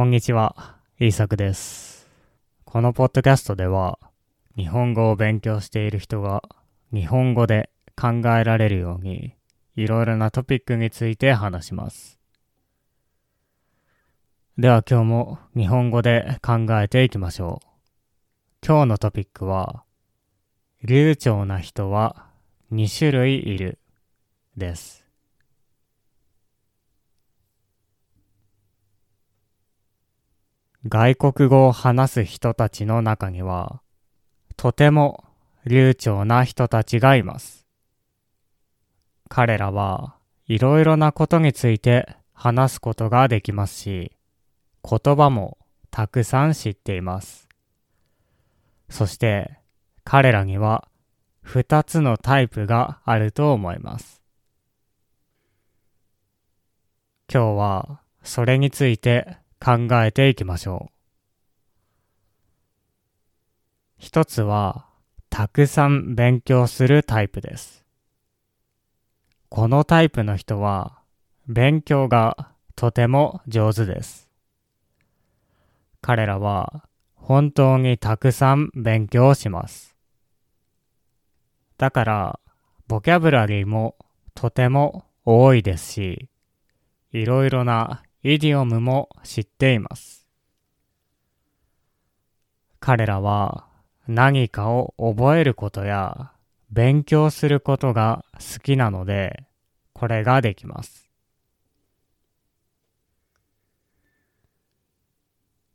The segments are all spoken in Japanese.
こんにちは、イーサクです。このポッドキャストでは、日本語を勉強している人が日本語で考えられるように、いろいろなトピックについて話します。では今日も日本語で考えていきましょう。今日のトピックは、流暢な人は2種類いるです。外国語を話す人たちの中には、とても流暢な人たちがいます。彼らはいろいろなことについて話すことができますし、言葉もたくさん知っています。そして彼らには二つのタイプがあると思います。今日はそれについて考えていきましょう。一つは、たくさん勉強するタイプです。このタイプの人は、勉強がとても上手です。彼らは、本当にたくさん勉強します。だから、ボキャブラリーもとても多いですし、いろいろなイディオムも知っています。彼らは何かを覚えることや勉強することが好きなので、これができます。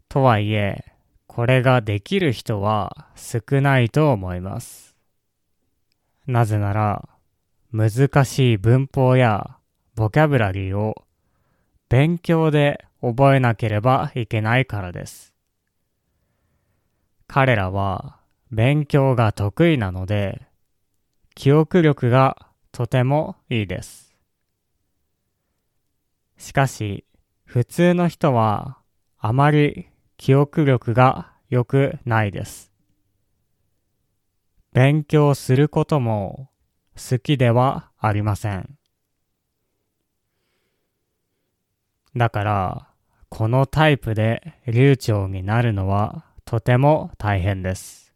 とはいえ、これができる人は少ないと思います。なぜなら、難しい文法やボキャブラリーを勉強で覚えなければいけないからです。彼らは勉強が得意なので、記憶力がとてもいいです。しかし、普通の人はあまり記憶力が良くないです。勉強することも好きではありません。だから、このタイプで流暢になるのはとても大変です。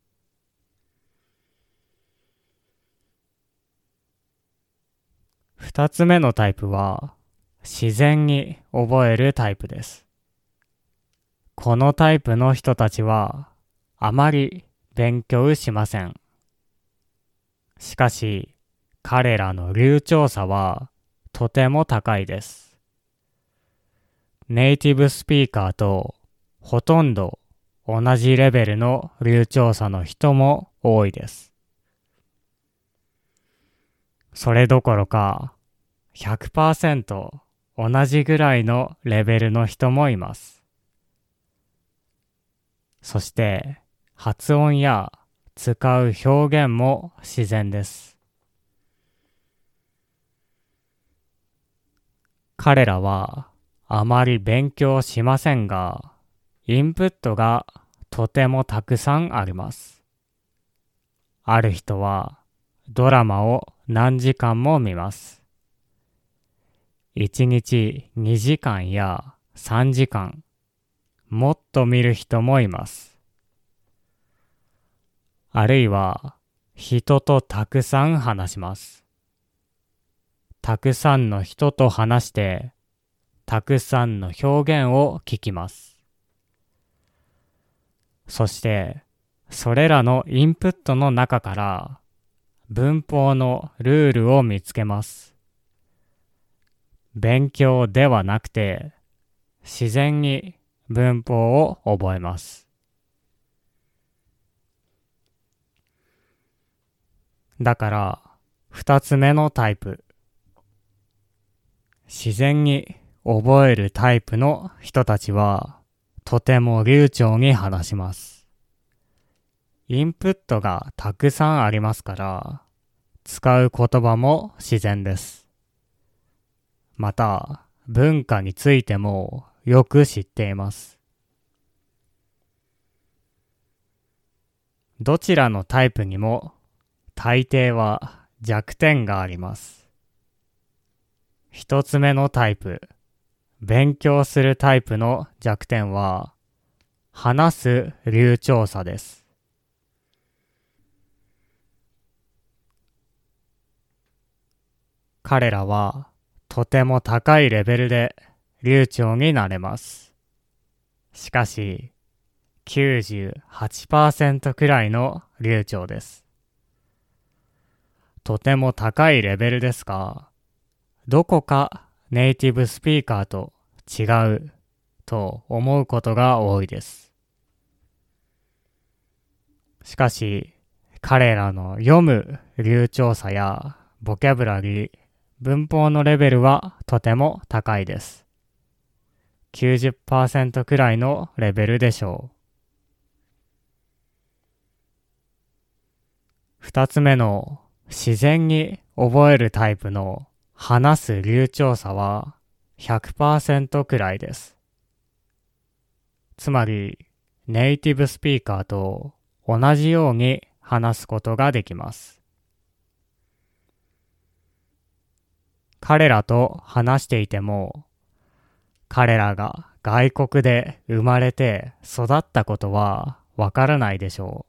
二つ目のタイプは、自然に覚えるタイプです。このタイプの人たちは、あまり勉強しません。しかし、彼らの流暢さはとても高いです。ネイティブスピーカーとほとんど同じレベルの流暢さの人も多いです。それどころか100%同じぐらいのレベルの人もいます。そして発音や使う表現も自然です。彼らはあまり勉強しませんが、インプットがとてもたくさんあります。ある人はドラマを何時間も見ます。1日2時間や3時間、もっと見る人もいます。あるいは人とたくさん話します。たくさんの人と話して、たくさんの表現を聞きます。そして、それらのインプットの中から、文法のルールを見つけます。勉強ではなくて、自然に文法を覚えます。だから、二つ目のタイプ。自然に覚えるタイプの人たちは、とても流暢に話します。インプットがたくさんありますから、使う言葉も自然です。また、文化についてもよく知っています。どちらのタイプにも大抵は弱点があります。一つ目のタイプ、勉強するタイプの弱点は、話す流暢さです。彼らはとても高いレベルで流暢になれます。しかし、98%くらいの流暢です。とても高いレベルですが、どこかネイティブスピーカーと違うと思うことが多いです。しかし、彼らの読む流暢さやボキャブラリー、文法のレベルはとても高いです。90%くらいのレベルでしょう。二つ目の自然に覚えるタイプの話す流暢さは100%くらいです。つまり、ネイティブスピーカーと同じように話すことができます。彼らと話していても、彼らが外国で生まれて育ったことはわからないでしょ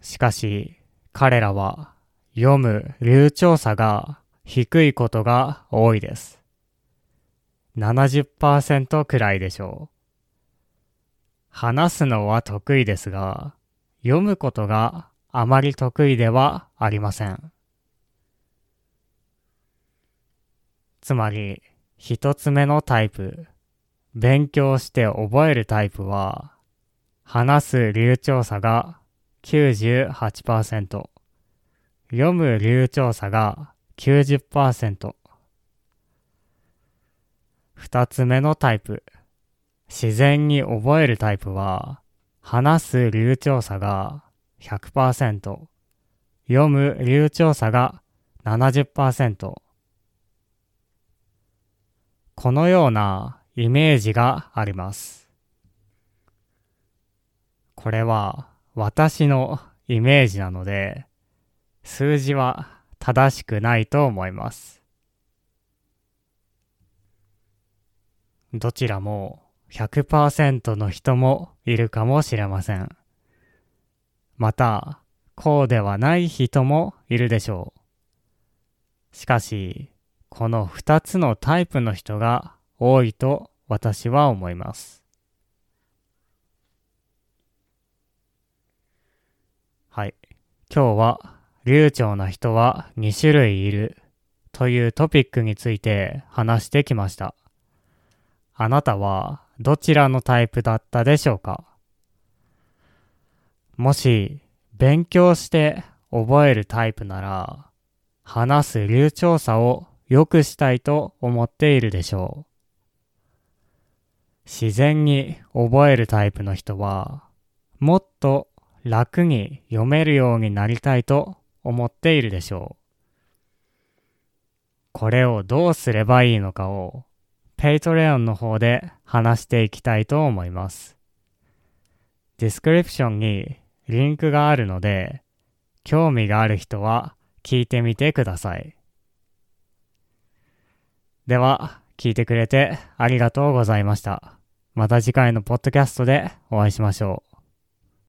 う。しかし、彼らは読む流暢さが低いことが多いです。70%くらいでしょう。話すのは得意ですが、読むことがあまり得意ではありません。つまり、一つ目のタイプ、勉強して覚えるタイプは、話す流暢さが98%、読む流暢さが90%。二つ目のタイプ。自然に覚えるタイプは、話す流暢さが100%、読む流暢さが70%。このようなイメージがあります。これは私のイメージなので、数字は正しくないと思います。どちらも100%の人もいるかもしれません。また、こうではない人もいるでしょう。しかし、この2つのタイプの人が多いと私は思います。はい。今日は流暢な人は2種類いるというトピックについて話してきました。あなたはどちらのタイプだったでしょうか？もし勉強して覚えるタイプなら話す流暢さを良くしたいと思っているでしょう。自然に覚えるタイプの人はもっと楽に読めるようになりたいと思っているでしょう。これをどうすればいいのかを、 Patreon の方で話していきたいと思います。ディスクリプションにリンクがあるので、興味がある人は聞いてみてください。では、聞いてくれてありがとうございました。また次回のポッドキャストでお会いしましょう。